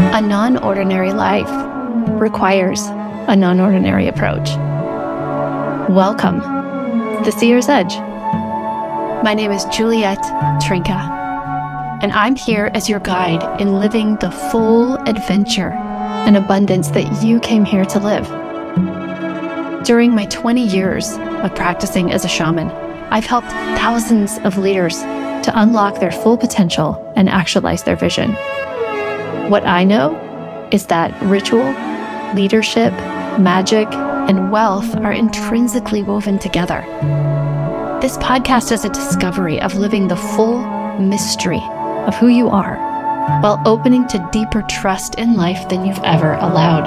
A non ordinary life requires a non ordinary approach. Welcome to the Seer's Edge. My name is Juliet Trnka, and I'm here as your guide in living the full adventure and abundance that you came here to live. During my 20 years of practicing as a shaman, I've helped thousands of leaders to unlock their full potential and actualize their vision. What I know is that ritual, leadership, magic, and wealth are intrinsically woven together. This podcast is a discovery of living the full mystery of who you are while opening to deeper trust in life than you've ever allowed.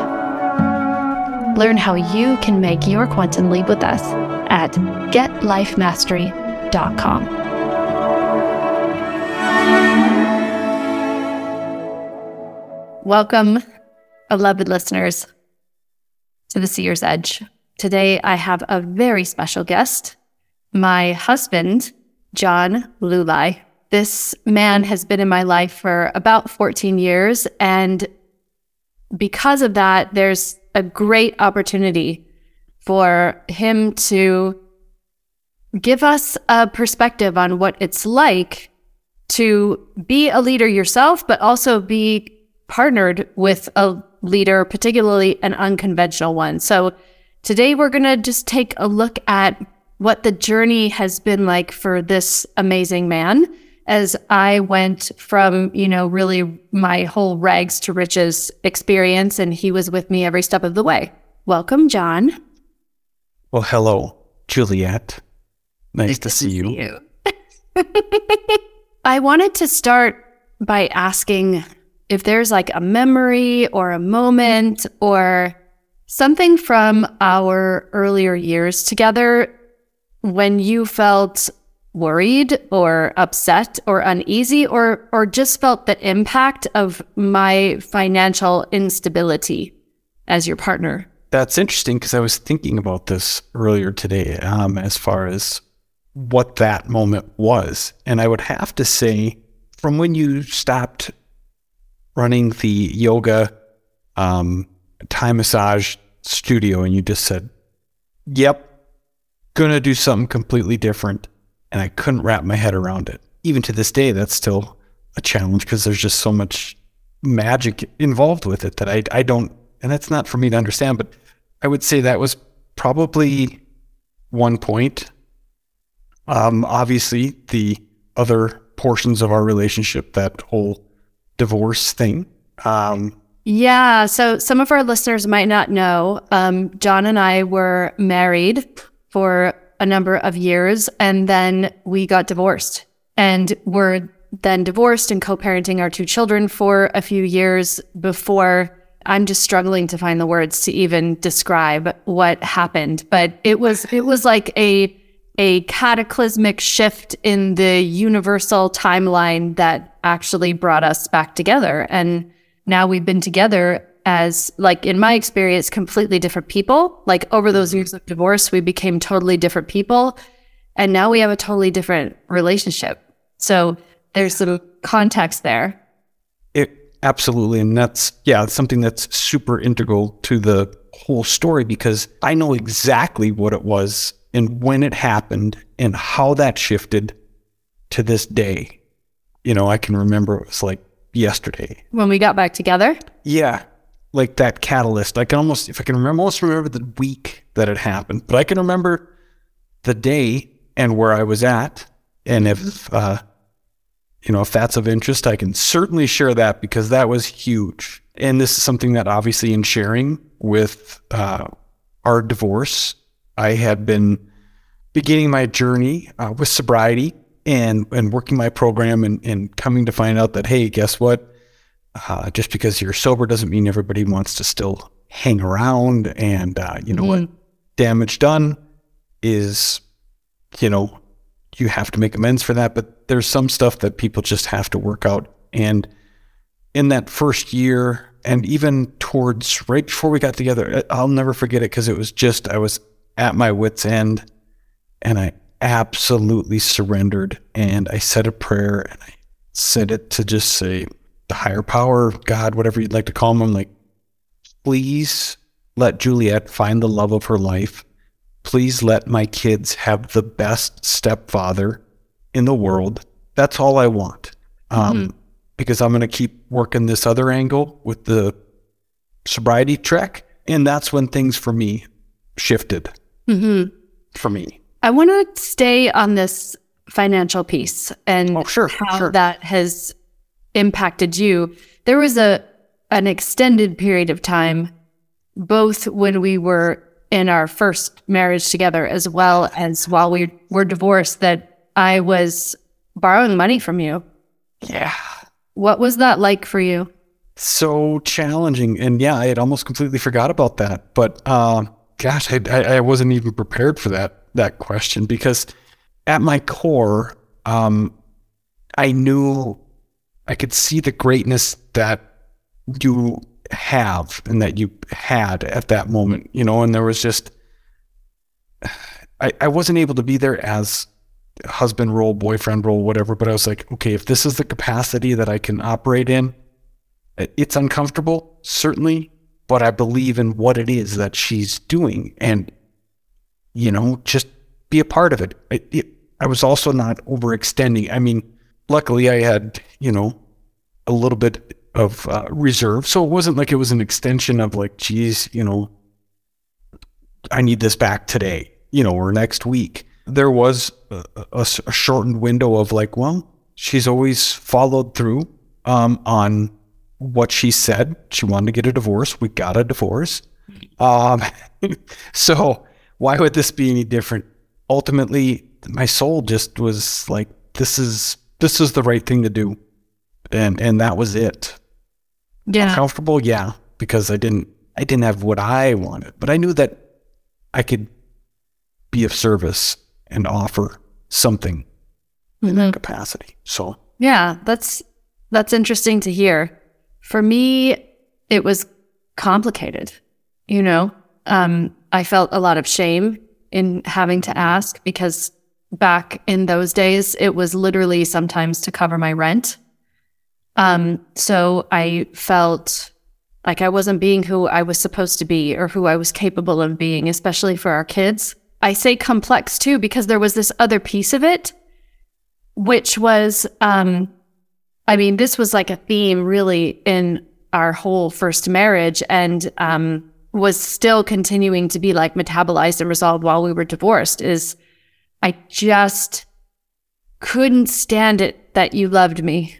Learn how you can make your quantum leap with us at getlifemastery.com. Welcome, beloved listeners, to the Seer's Edge. Today, I have a very special guest, my husband, John Lulay. This man has been in my life for about 14 years. And because of that, there's a great opportunity for him to give us a perspective on what it's like to be a leader yourself, but also be partnered with a leader, particularly an unconventional one. So today we're going to just take a look at what the journey has been like for this amazing man as I went from, you know, really my whole rags to riches experience and he was with me every step of the way. Welcome, John. Well, hello, Juliet. Nice, nice to, to, see you. See you. I wanted to start by asking if there's like a memory or a moment or something from our earlier years together when you felt worried or upset or uneasy or or just felt the impact of my financial instability as your partner? That's interesting because i was thinking about this earlier today um, as far as what that moment was. And i would have to say from when you stopped running the yoga um, Thai massage studio and you just said, yep, gonna do something completely different. And I couldn't wrap my head around it. Even to this day, that's still a challenge because there's just so much magic involved with it that I, I don't, and that's not for me to understand, but I would say that was probably one point. Um, obviously, the other portions of our relationship, that whole divorce thing. Um, yeah. So some of our listeners might not know. Um, John and I were married for a number of years, and then we got divorced, and were then divorced and co-parenting our two children for a few years before. I'm just struggling to find the words to even describe what happened, but it was it was like a a cataclysmic shift in the universal timeline that actually brought us back together. And now we've been together as, like, in my experience, completely different people. Like, over those mm-hmm. years of divorce, we became totally different people. And now we have a totally different relationship. So there's some context there. It absolutely. And that's, yeah, something that's super integral to the whole story because I know exactly what it was and when it happened and how that shifted to this day. You know, I can remember it was like yesterday. When we got back together? Yeah. Like that catalyst. I can almost, if I can remember, almost remember the week that it happened, but I can remember the day and where I was at. And if, uh, you know, if that's of interest, I can certainly share that because that was huge. And this is something that obviously in sharing with uh, our divorce I had been beginning my journey uh, with sobriety and and working my program and, and coming to find out that hey, guess what? Uh, just because you're sober doesn't mean everybody wants to still hang around. And uh, you know mm-hmm. what? Damage done is, you know, you have to make amends for that. But there's some stuff that people just have to work out. And in that first year, and even towards right before we got together, I'll never forget it because it was just I was at my wits' end and I absolutely surrendered. And I said a prayer and I said it to just say, the higher power, God, whatever you'd like to call him. I'm like, please let Juliet find the love of her life. Please let my kids have the best stepfather in the world. That's all I want. Um, mm-hmm. Because I'm going to keep working this other angle with the sobriety trek. And that's when things for me shifted mm-hmm. for me. I want to stay on this financial piece and oh, sure, how sure. that has impacted you. There was a an extended period of time, both when we were in our first marriage together, as well as while we were divorced, that I was borrowing money from you. Yeah. What was that like for you? So challenging, and yeah, I had almost completely forgot about that. But uh, gosh, I, I wasn't even prepared for that that question because at my core, um, I knew I could see the greatness that you have and that you had at that moment, you know, and there was just, I, I wasn't able to be there as husband role, boyfriend role, whatever, but I was like, okay, if this is the capacity that I can operate in, it's uncomfortable, certainly, but I believe in what it is that she's doing. And, you know, just be a part of it. it, I was also not overextending. I mean, luckily I had, you know, a little bit of uh, reserve. So it wasn't like it was an extension of like, geez, you know, I need this back today, you know, or next week. There was a, a, a shortened window of like, well, she's always followed through um, on what she said. She wanted to get a divorce. We got a divorce. Um, so why would this be any different? Ultimately, my soul just was like, this is this is the right thing to do, and and that was it. Yeah, comfortable, yeah, because I didn't I didn't have what I wanted, but I knew that I could be of service and offer something mm-hmm. in that mm-hmm. capacity. So yeah, that's that's interesting to hear. For me, it was complicated. You know, um, I felt a lot of shame in having to ask because back in those days, it was literally sometimes to cover my rent. Um, so I felt like I wasn't being who I was supposed to be or who I was capable of being, especially for our kids. I say complex too because there was this other piece of it, which was, um, I mean, this was like a theme really in our whole first marriage and um, was still continuing to be like metabolized and resolved while we were divorced. Is I just couldn't stand it that you loved me.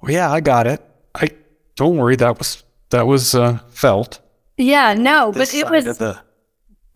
Well, yeah, I got it. I don't worry. That was that was uh, felt. Yeah, no, but it was, the...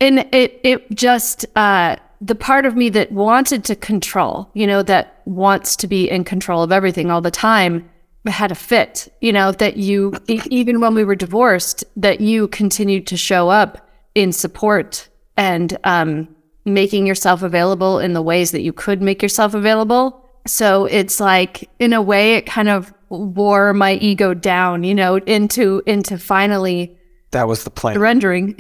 and it it just uh, the part of me that wanted to control, you know, that wants to be in control of everything all the time, had a fit. You know, that you even when we were divorced, that you continued to show up in support and um, making yourself available in the ways that you could make yourself available. So it's like in a way it kind of wore my ego down, you know, into into finally that was the plan. Surrendering.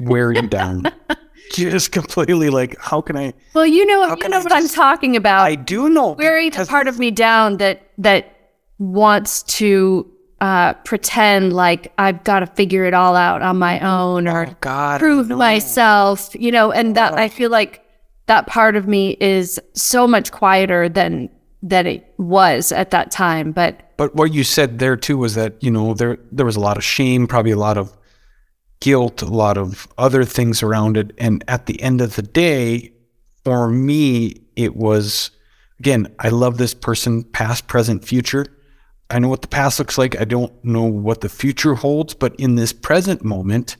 wearing down. Just completely like, how can I Well, you know you know I what just, I'm talking about. I do know. Wearing the part of me down that that wants to uh, pretend like I've got to figure it all out on my own or oh God, prove no. myself, you know, and that oh. I feel like that part of me is so much quieter than that it was at that time. But but what you said there too was that you know there there was a lot of shame, probably a lot of guilt, a lot of other things around it, and at the end of the day, for me, it was again, I love this person, past, present, future I know what the past looks like. I don't know what the future holds, but in this present moment,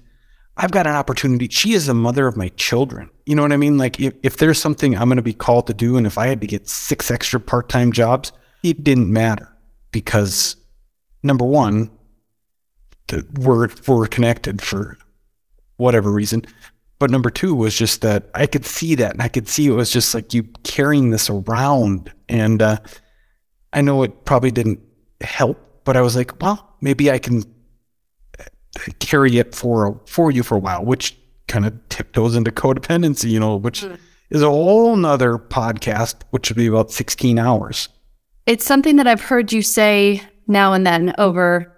I've got an opportunity. She is the mother of my children. You know what I mean? Like if, if there's something I'm going to be called to do, and if I had to get six extra part time jobs, it didn't matter because number one, the, we're, we're connected for whatever reason. But number two was just that I could see that and I could see it was just like you carrying this around. And uh, I know it probably didn't help, but I was like, well, maybe I can carry it for for you for a while, which kind of tiptoes into codependency, you know, which mm. is a whole nother podcast, which would be about 16 hours. It's something that I've heard you say now and then over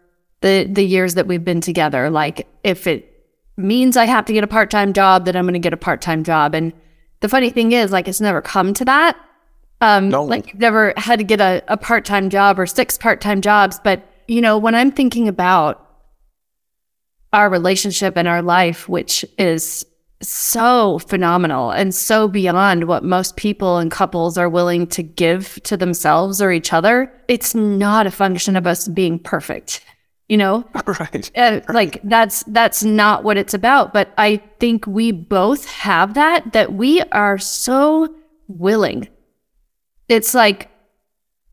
the the years that we've been together. Like if it means I have to get a part time job, then I'm going to get a part time job. And the funny thing is, like, it's never come to that. Um, No. Like, you've never had to get a, a part time job or six part time jobs. But, you know, when I'm thinking about our relationship and our life, which is so phenomenal and so beyond what most people and couples are willing to give to themselves or each other, it's not a function of us being perfect. You know, right. uh, like that's that's not what it's about but i think we both have that that we are so willing. It's like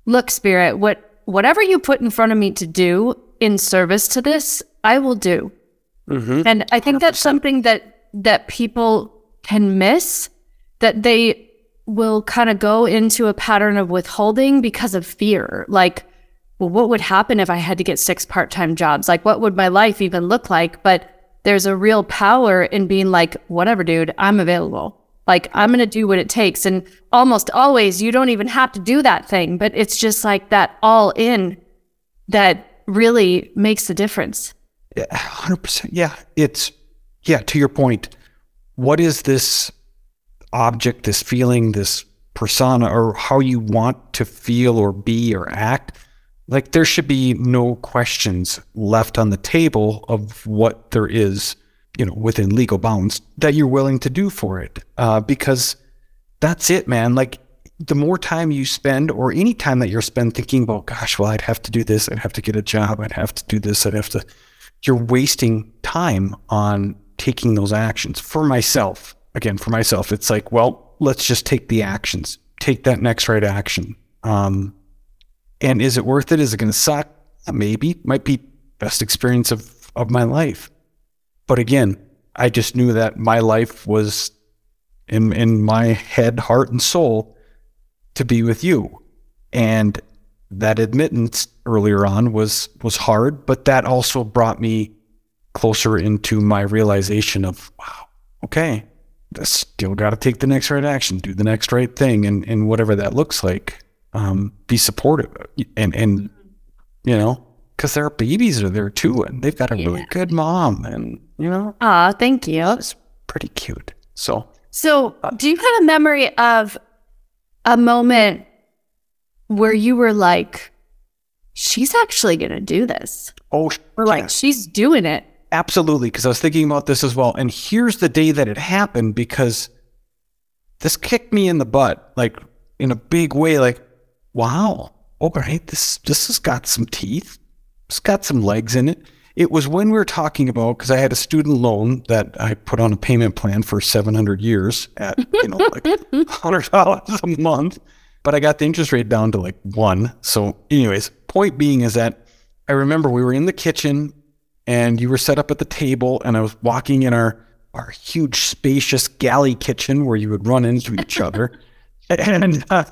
look spirit what whatever you put in front of me to do in service to this i will do. Mm-hmm. and i think that's something that that people can miss that they will kind of go into a pattern of withholding because of fear. Like well, what would happen if I had to get six part time jobs? Like, what would my life even look like? But there's a real power in being like, whatever, dude, I'm available. Like, I'm going to do what it takes. And almost always, you don't even have to do that thing, but it's just like that all in that really makes the difference. Yeah, 100%. Yeah. It's, yeah, to your point, what is this object, this feeling, this persona, or how you want to feel or be or act? Like, there should be no questions left on the table of what there is, you know, within legal bounds that you're willing to do for it. Uh, because that's it, man. Like, the more time you spend, or any time that you're spent thinking about, gosh, well, I'd have to do this, I'd have to get a job, I'd have to do this, I'd have to, you're wasting time on taking those actions. For myself, again, for myself, it's like, well, let's just take the actions, take that next right action. Um, and is it worth it? Is it going to suck? Maybe. Might be best experience of, of my life. But again, I just knew that my life was in in my head, heart, and soul to be with you. And that admittance earlier on was was hard, but that also brought me closer into my realization of wow, okay, I still got to take the next right action, do the next right thing, and and whatever that looks like, um, be supportive, and and you know, because their babies are there too, and they've got a really good mom, and you know, Ah, thank you. it's pretty cute. So So, do you have a memory of a moment where you were like, she's actually going to do this? oh, Or like, she's doing it. Absolutely, because I was thinking about this as well. And here's the day that it happened because this kicked me in the butt, like in a big way. Like, wow, all right, this this has got some teeth. It's got some legs in it. It was when we were talking about because I had a student loan that I put on a payment plan for 700 years at you know like hundred dollars a month, but I got the interest rate down to like one. So, anyways, point being is that I remember we were in the kitchen and you were set up at the table and I was walking in our our huge spacious galley kitchen where you would run into each other and uh,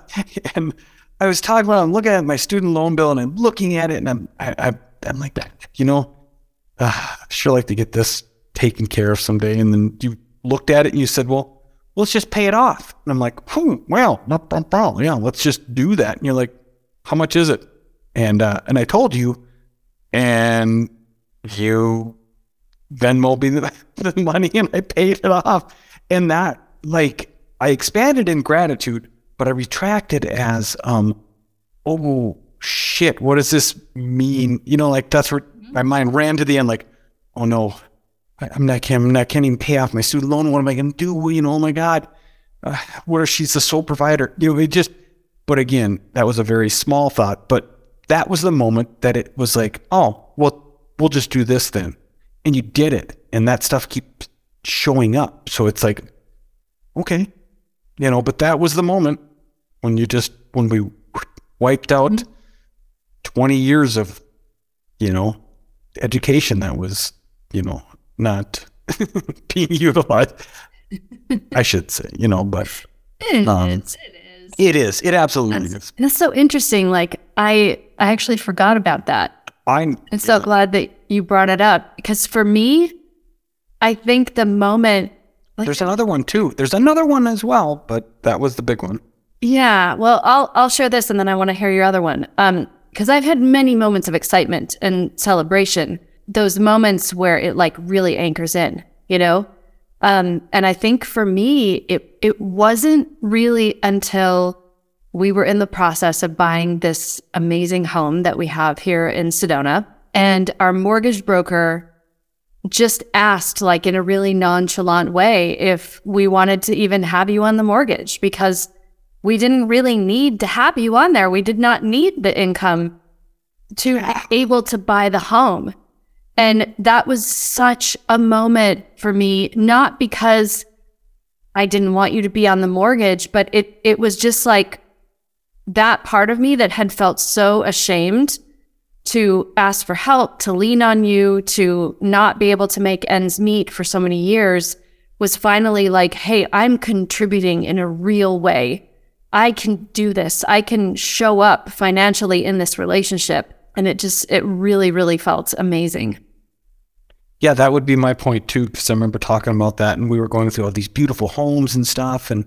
and I was talking about I'm looking at my student loan bill and I'm looking at it and I'm I, I I'm like you know uh, I sure like to get this taken care of someday. And then you looked at it and you said well let's just pay it off. And I'm like well no problem. Yeah let's just do that. And you're like how much is it? And uh, and I told you and you Venmo me the, the money and I paid it off. And that, like, I expanded in gratitude, but I retracted as, um, oh shit, what does this mean? You know, like that's where my mind ran to the end, like, oh no, I, I'm not, I'm not, can't even pay off my student loan. What am I going to do? You know, oh my God, uh, where she's the sole provider. You know, it just, but again, that was a very small thought, but that was the moment that it was like, oh, well, we'll just do this then. And you did it. And that stuff keeps showing up. So it's like, okay, you know, but that was the moment when you just, when we wiped out 20 years of, you know, education that was, you know, not being utilized. I should say, you know, but um, It's- it is. It absolutely is. That's so interesting. Like, I, I actually forgot about that. I'm I'm so glad that you brought it up because for me, I think the moment, like, There's another one too. There's another one as well, but that was the big one. Yeah. Well, I'll I'll share this and then I want to hear your other one. Um, because I've had many moments of excitement and celebration, those moments where it like really anchors in, you know? Um, and I think for me, it, it wasn't really until we were in the process of buying this amazing home that we have here in Sedona. And our mortgage broker just asked, like in a really nonchalant way, if we wanted to even have you on the mortgage because we didn't really need to have you on there. We did not need the income to be able to buy the home. And that was such a moment for me, not because I didn't want you to be on the mortgage, but it, it was just like that part of me that had felt so ashamed to ask for help, to lean on you, to not be able to make ends meet for so many years was finally like, hey, I'm contributing in a real way. I can do this. I can show up financially in this relationship. And it just, it really, really felt amazing. Yeah, that would be my point too, because I remember talking about that and we were going through all these beautiful homes and stuff. And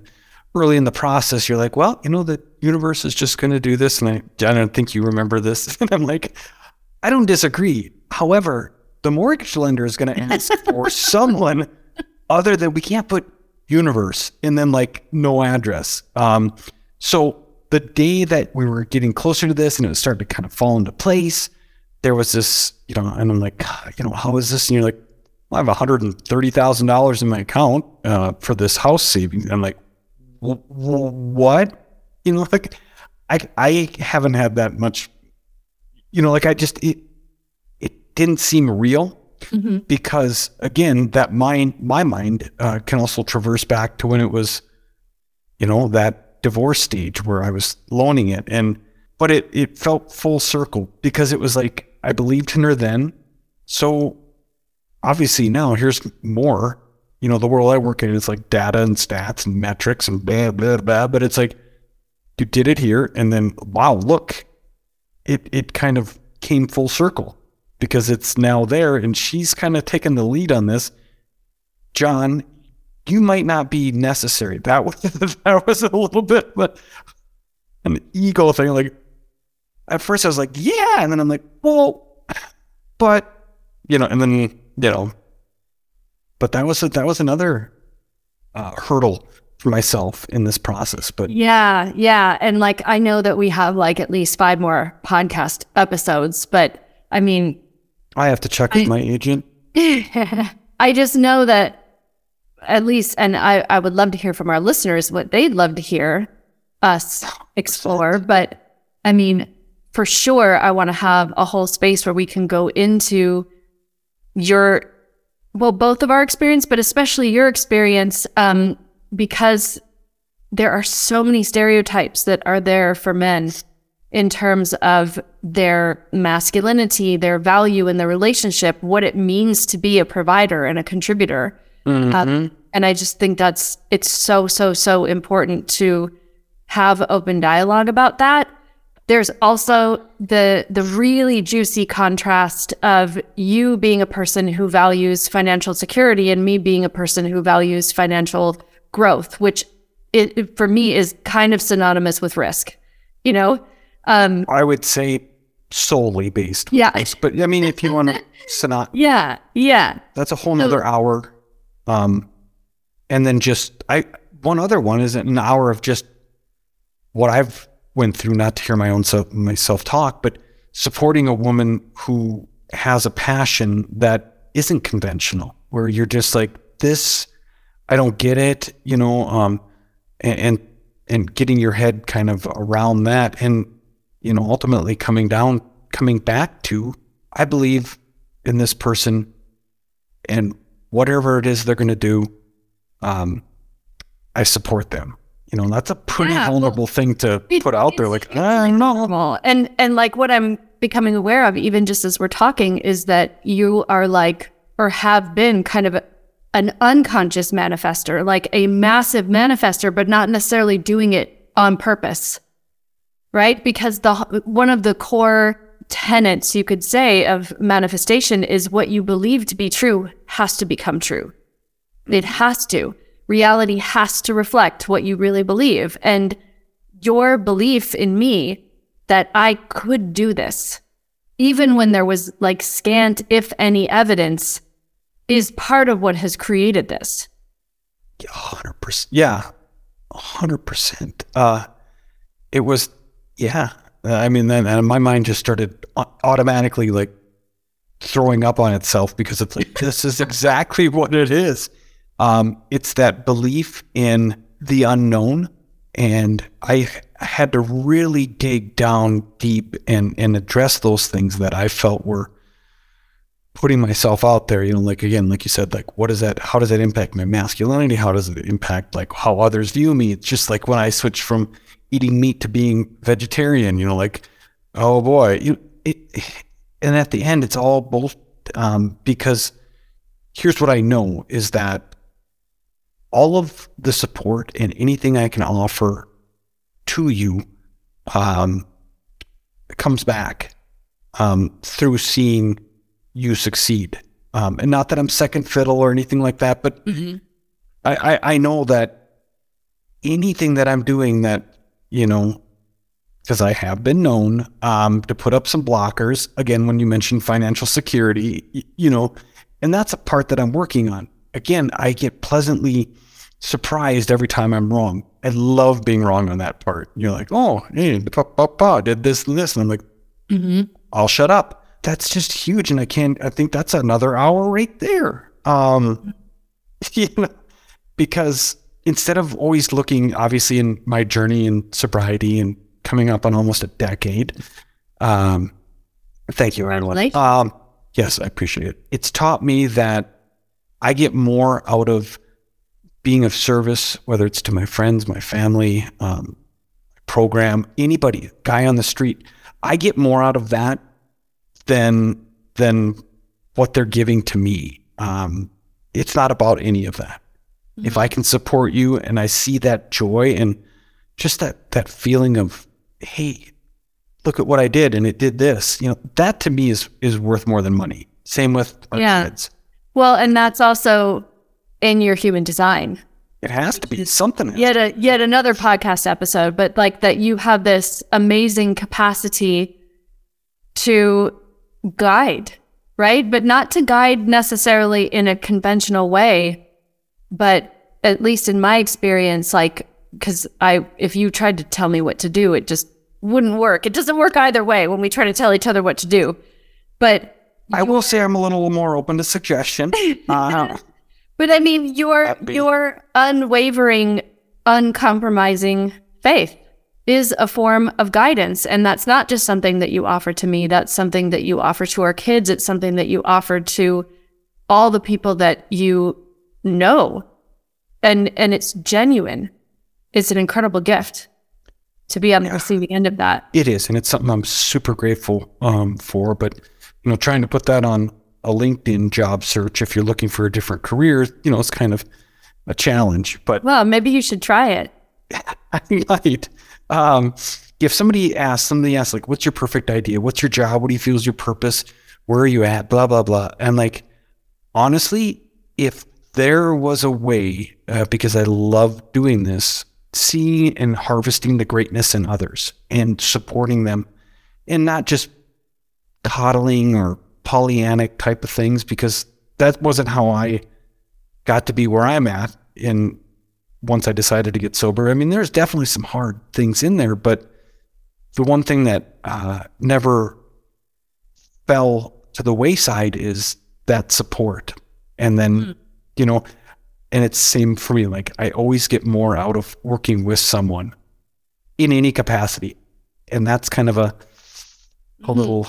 early in the process, you're like, well, you know, the universe is just going to do this. And I, I don't think you remember this. And I'm like, I don't disagree. However, the mortgage lender is going to ask for someone other than we can't put universe and then like no address. Um, so the day that we were getting closer to this and it started to kind of fall into place, there was this, you know, and I'm like, you know, how is this? And you're like, well, I have $130,000 in my account uh, for this house savings. I'm like, what? You know, like I I haven't had that much. You know, like I just it it didn't seem real mm-hmm. because again, that mind my mind uh, can also traverse back to when it was, you know, that divorce stage where I was loaning it and but it it felt full circle because it was like I believed in her then. So obviously now here's more you know, the world I work in is like data and stats and metrics and blah, blah, blah. But it's like, you did it here. And then, wow, look, it, it kind of came full circle because it's now there. And she's kind of taken the lead on this. John, you might not be necessary. That was, that was a little bit but an ego thing. Like, at first I was like, yeah. And then I'm like, well, but, you know, and then, you know, but that was a, that was another uh, hurdle for myself in this process. But yeah, yeah, and like I know that we have like at least five more podcast episodes, but I mean, I have to check I, with my agent. I just know that at least, and I I would love to hear from our listeners what they'd love to hear us explore. But I mean, for sure, I want to have a whole space where we can go into your well, both of our experience, but especially your experience, um, because there are so many stereotypes that are there for men in terms of their masculinity, their value in the relationship, what it means to be a provider and a contributor. Mm-hmm. Um, and I just think that's it's so so so important to have open dialogue about that there's also the the really juicy contrast of you being a person who values financial security and me being a person who values financial growth, which it, it, for me is kind of synonymous with risk. You know, um, I would say solely based. Yeah, but I mean, if you want to synony, yeah, yeah, that's a whole nother so, hour. Um, and then just I one other one is an hour of just what I've went through, not to hear my own self, myself talk, but supporting a woman who has a passion that isn't conventional, where you're just like, this, I don't get it, you know, um, and, and, and getting your head kind of around that and, you know, ultimately coming down, coming back to, I believe in this person and whatever it is they're going to do, um, I support them you know, that's a pretty yeah, vulnerable well, thing to it, put out there. Like, I don't know. And and like what I'm becoming aware of, even just as we're talking, is that you are like or have been kind of a, an unconscious manifester, like a massive manifester, but not necessarily doing it on purpose, right? Because the one of the core tenets you could say of manifestation is what you believe to be true has to become true. It has to reality has to reflect what you really believe. And your belief in me that I could do this, even when there was like scant, if any, evidence, is part of what has created this. hundred percent. Yeah, hundred percent. Uh, it was, yeah. I mean, then and my mind just started automatically like throwing up on itself because it's like this is exactly what it is. Um, it's that belief in the unknown, and I had to really dig down deep and and address those things that I felt were putting myself out there, you know, like again, like you said, like what does that, how does that impact my masculinity? How does it impact like how others view me? It's just like when I switch from eating meat to being vegetarian, you know, like, oh boy, you, it, and at the end, it's all both, um, because here's what I know is that all of the support and anything I can offer to you, um, comes back, um, through seeing you succeed. Um, and not that I'm second fiddle or anything like that, but mm-hmm. I, I, I know that anything that I'm doing that, you know, because I have been known um, to put up some blockers. Again, when you mentioned financial security, y- you know, and that's a part that I'm working on. Again, I get pleasantly surprised every time I'm wrong. I love being wrong on that part. You're like, oh, hey, pa, did this and this. And I'm like, mm-hmm. I'll shut up that's just huge. And I can't, I think that's another hour right there. Um, you know, because instead of always looking, obviously, in my journey in sobriety and coming up on almost a decade, um, thank you, Annalyn. Um, yes, I appreciate it. It's taught me that I get more out of being of service, whether it's to my friends, my family, um, program, anybody, guy on the street. I get more out of that than than what they're giving to me. Um, it's not about any of that. Mm-hmm. If I can support you and I see that joy and just that that feeling of, hey, look at what I did and it did this, you know, that to me is is worth more than money. Same with yeah. kids. Well, and that's also in your human design. It has to be something. Yet a, yet another podcast episode, but like that you have this amazing capacity to guide, right? But not to guide necessarily in a conventional way, but at least in my experience, like, because I, if you tried to tell me what to do, it just wouldn't work. It doesn't work either way when we try to tell each other what to do. But I will say I'm a little more open to suggestion. Uh, but I mean, your your unwavering, uncompromising faith is a form of guidance. And that's not just something that you offer to me. That's something that you offer to our kids. It's something that you offer to all the people that you know. And, and it's genuine. It's an incredible gift to be on the yeah, receiving end of that. It is. And it's something I'm super grateful um, for. But, you know, trying to put that on a LinkedIn job search, if you're looking for a different career, you know, it's kind of a challenge. But well, maybe you should try it. I might. Um, if somebody asks, somebody asks, like, what's your perfect idea? What's your job? What do you feel is your purpose? Where are you at? Blah, blah, blah. And like, honestly, if there was a way, uh, because I love doing this, seeing and harvesting the greatness in others and supporting them and not just coddling or Pollyannic type of things, because that wasn't how I got to be where I'm at in once I decided to get sober. I mean, there's definitely some hard things in there, but the one thing that uh, never fell to the wayside is that support. And then, mm. You know, and it's same for me. Like I always get more out of working with someone in any capacity. And that's kind of a, a mm-hmm. little,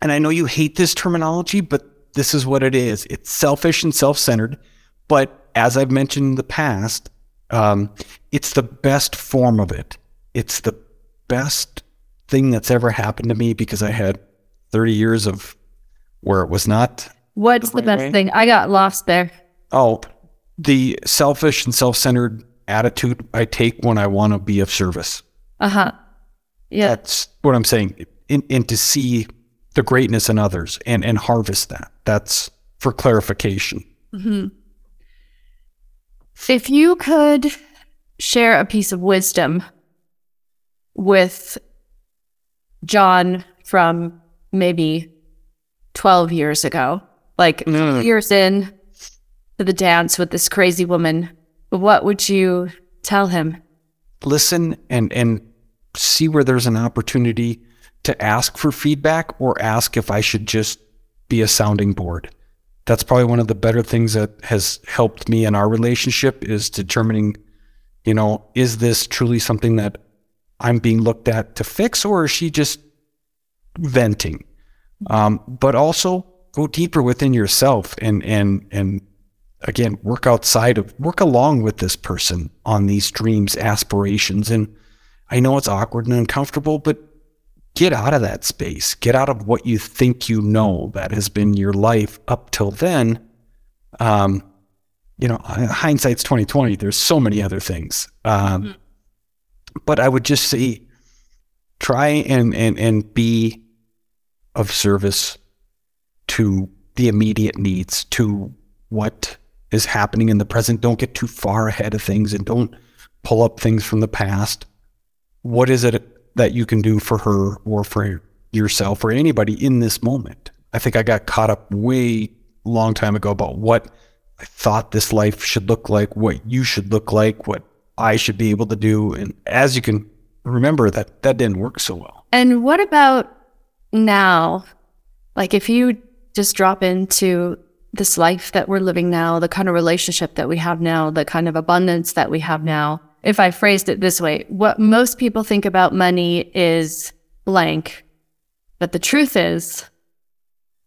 and I know you hate this terminology, but this is what it is. It's selfish and self-centered. But as I've mentioned in the past, um, it's the best form of it. It's the best thing that's ever happened to me because I had 30 years of where it was not. What's the, the best way. thing? I got lost there. Oh, the selfish and self centered attitude I take when I want to be of service. Uh huh. Yeah. That's what I'm saying. And, and to see the greatness in others and, and harvest that. That's for clarification. Mm-hmm. If you could share a piece of wisdom with John from maybe 12 years ago, like Mm. years in to the dance with this crazy woman, what would you tell him? listen and and see where there's an opportunity to ask for feedback or ask if I should just be a sounding board. That's probably one of the better things that has helped me in our relationship is determining, you know, is this truly something that I'm being looked at to fix or is she just venting? Um, but also go deeper within yourself and and and again work outside of work along with this person on these dreams aspirations. And i know it's awkward and uncomfortable but get out of that space. Get out of what you think you know that has been your life up till then. Um you know hindsight's 2020 there's so many other things. Um but i would just say try and and and be of service to the immediate needs to what is happening in the present. Don't get too far ahead of things and don't pull up things from the past. What is it that you can do for her or for yourself or anybody in this moment? I think I got caught up way long time ago about what I thought this life should look like, what you should look like, what I should be able to do. And as you can remember that that didn't work so well. And what about now? Like if you just drop into this life that we're living now, the kind of relationship that we have now, the kind of abundance that we have now. If I phrased it this way, what most people think about money is blank, but the truth is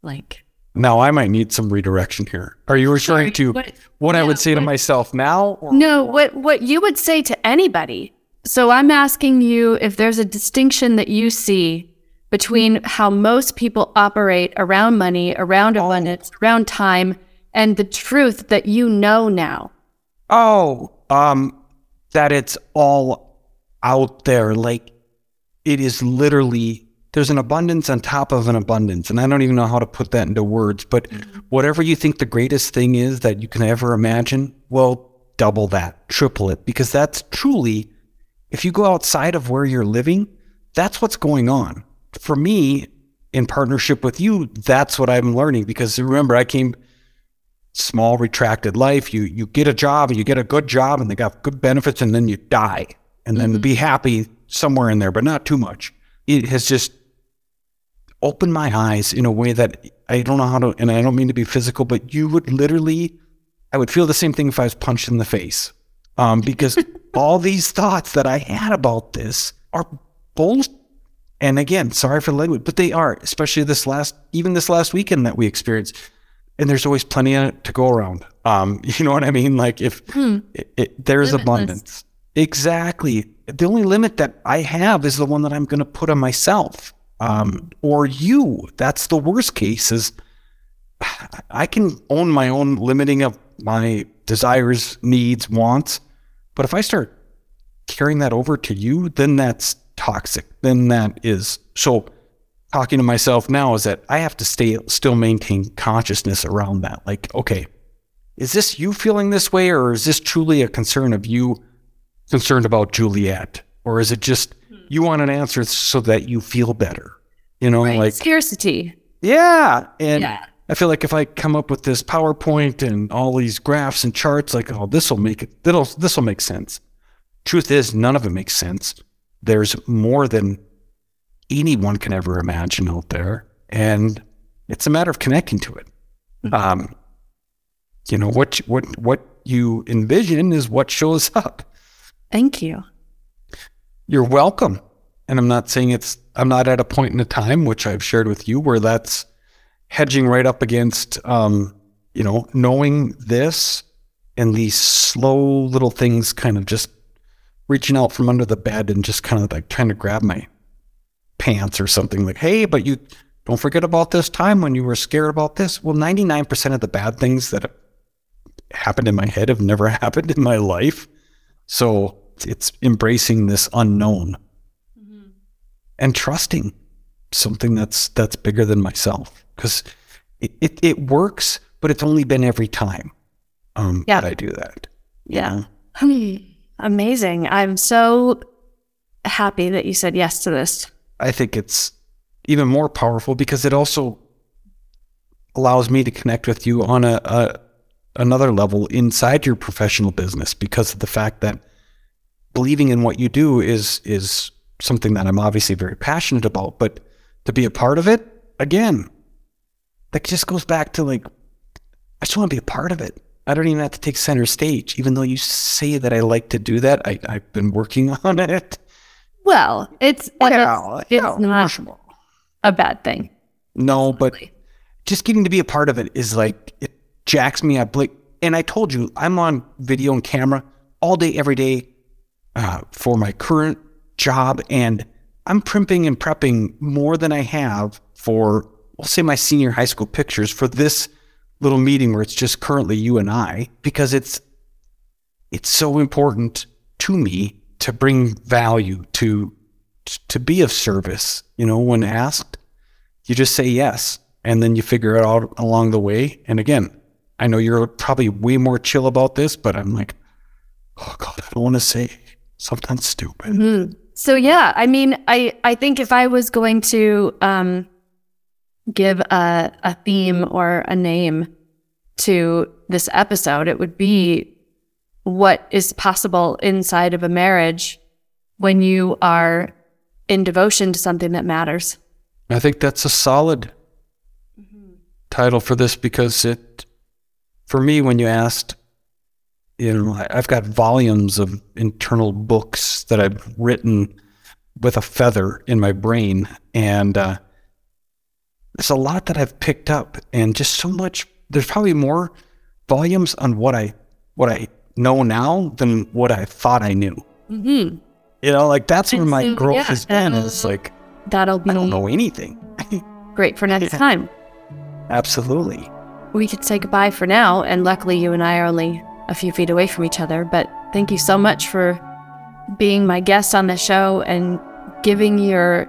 blank. Now I might need some redirection here. Are you referring Sorry, to what- what, I would say to myself now? Or? No, what what you would say to anybody. So I'm asking you if there's a distinction that you see between how most people operate around money, around abundance, around time, and the truth that you know now. Oh, um, that it's all out there. Like it is literally, there's an abundance on top of an abundance. And I don't even know how to put that into words, but whatever you think the greatest thing is that you can ever imagine, well, double that, triple it, because that's truly, if you go outside of where you're living, that's what's going on. For me, in partnership with you, that's what I'm learning. Because remember, I came small retracted life. You you get a job and you get a good job and they got good benefits and then you die. And then be happy somewhere in there, but not too much. It has just opened my eyes in a way that I don't know how to and I don't mean to be physical, but you would literally I would feel the same thing if I was punched in the face. Um, because all these thoughts that I had about this are bullshit. And again, sorry for the language, but they are, especially this last, even this last weekend that we experienced. And there's always plenty of to go around. Um, you know what I mean? Like if it, it, there's Limitless. abundance, exactly. The only limit that I have is the one that I'm going to put on myself, um, or you. That's the worst case. Is I can own my own limiting of my desires, needs, wants, but if I start carrying that over to you, then that's toxic. Then that is so. Talking to myself now is that I have to stay still maintain consciousness around that. Like, okay, is this you feeling this way, or is this truly a concern of you concerned about Juliet, or is it just you want an answer so that you feel better? You know, like Scarcity. yeah, and Yeah. I feel like if I come up with this PowerPoint and all these graphs and charts, like, oh, this will make it, that'll, this will make sense. Truth is, none of it makes sense. There's more than anyone can ever imagine out there, and it's a matter of connecting to it. Um, you know what what what you envision is what shows up. Thank you. You're welcome. And I'm not saying it's, I'm not at a point in a time, which I've shared with you, where that's hedging right up against, um, you know, knowing this and these slow little things kind of just reaching out from under the bed and just kind of like trying to grab my pants or something like, hey, but you don't forget about this time when you were scared about this. Well, 99% of the bad things that happened in my head have never happened in my life. So it's embracing this unknown and trusting something that's that's bigger than myself because it, it, it works, but it's only been every time um, Yeah. that I do that. Yeah. Amazing. I'm so happy that you said yes to this. I think it's even more powerful because it also allows me to connect with you on a, a another level inside your professional business because of the fact that believing in what you do is is something that I'm obviously very passionate about, but to be a part of it, again, that just goes back to like I just want to be a part of it. I don't even have to take center stage, even though you say that I like to do that. I, I've been working on it. Well, it's Well, it's, it's not a bad thing. No, but just getting to be a part of it is like it jacks me up. Like, and I told you, I'm on video and camera all day, every day uh, for my current job, and I'm primping and prepping more than I have for, we'll say, my senior high school pictures for this little meeting where it's just currently you and I, because it's it's so important to me to bring value to to be of service. You know, when asked, you just say yes, and then you figure it out along the way. And again, I know you're probably way more chill about this, but I'm like, oh god, I don't want to say something stupid. Mm-hmm. So yeah, I mean, I I think if I was going to um, give a a theme or a name to this episode, it would be what is possible inside of a marriage when you are in devotion to something that matters. I think that's a solid title for this because it, for me, when you asked, you know, I've got volumes of internal books that I've written with a feather in my brain, and uh, there's a lot that I've picked up, and just so much. There's probably more volumes on what I what I know now than what I thought I knew. Mm-hmm. You know, like that's where my so, growth yeah, has been. uh, Is like That'll be I don't know anything. great for next time. Absolutely. We could say goodbye for now, and luckily you and I are only a few feet away from each other. But thank you so much for being my guest on the show and giving your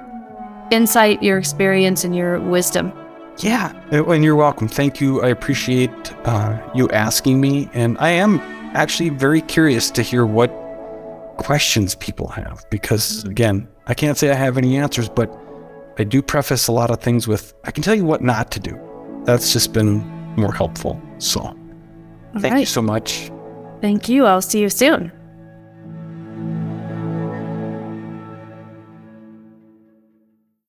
insight, your experience, and your wisdom. Yeah, and you're welcome. Thank you. I appreciate uh, you asking me, and I am actually very curious to hear what questions people have because, again, I can't say I have any answers, but I do preface a lot of things with I can tell you what not to do. That's just been more helpful. So, thank you so much. Thank you. I'll see you soon.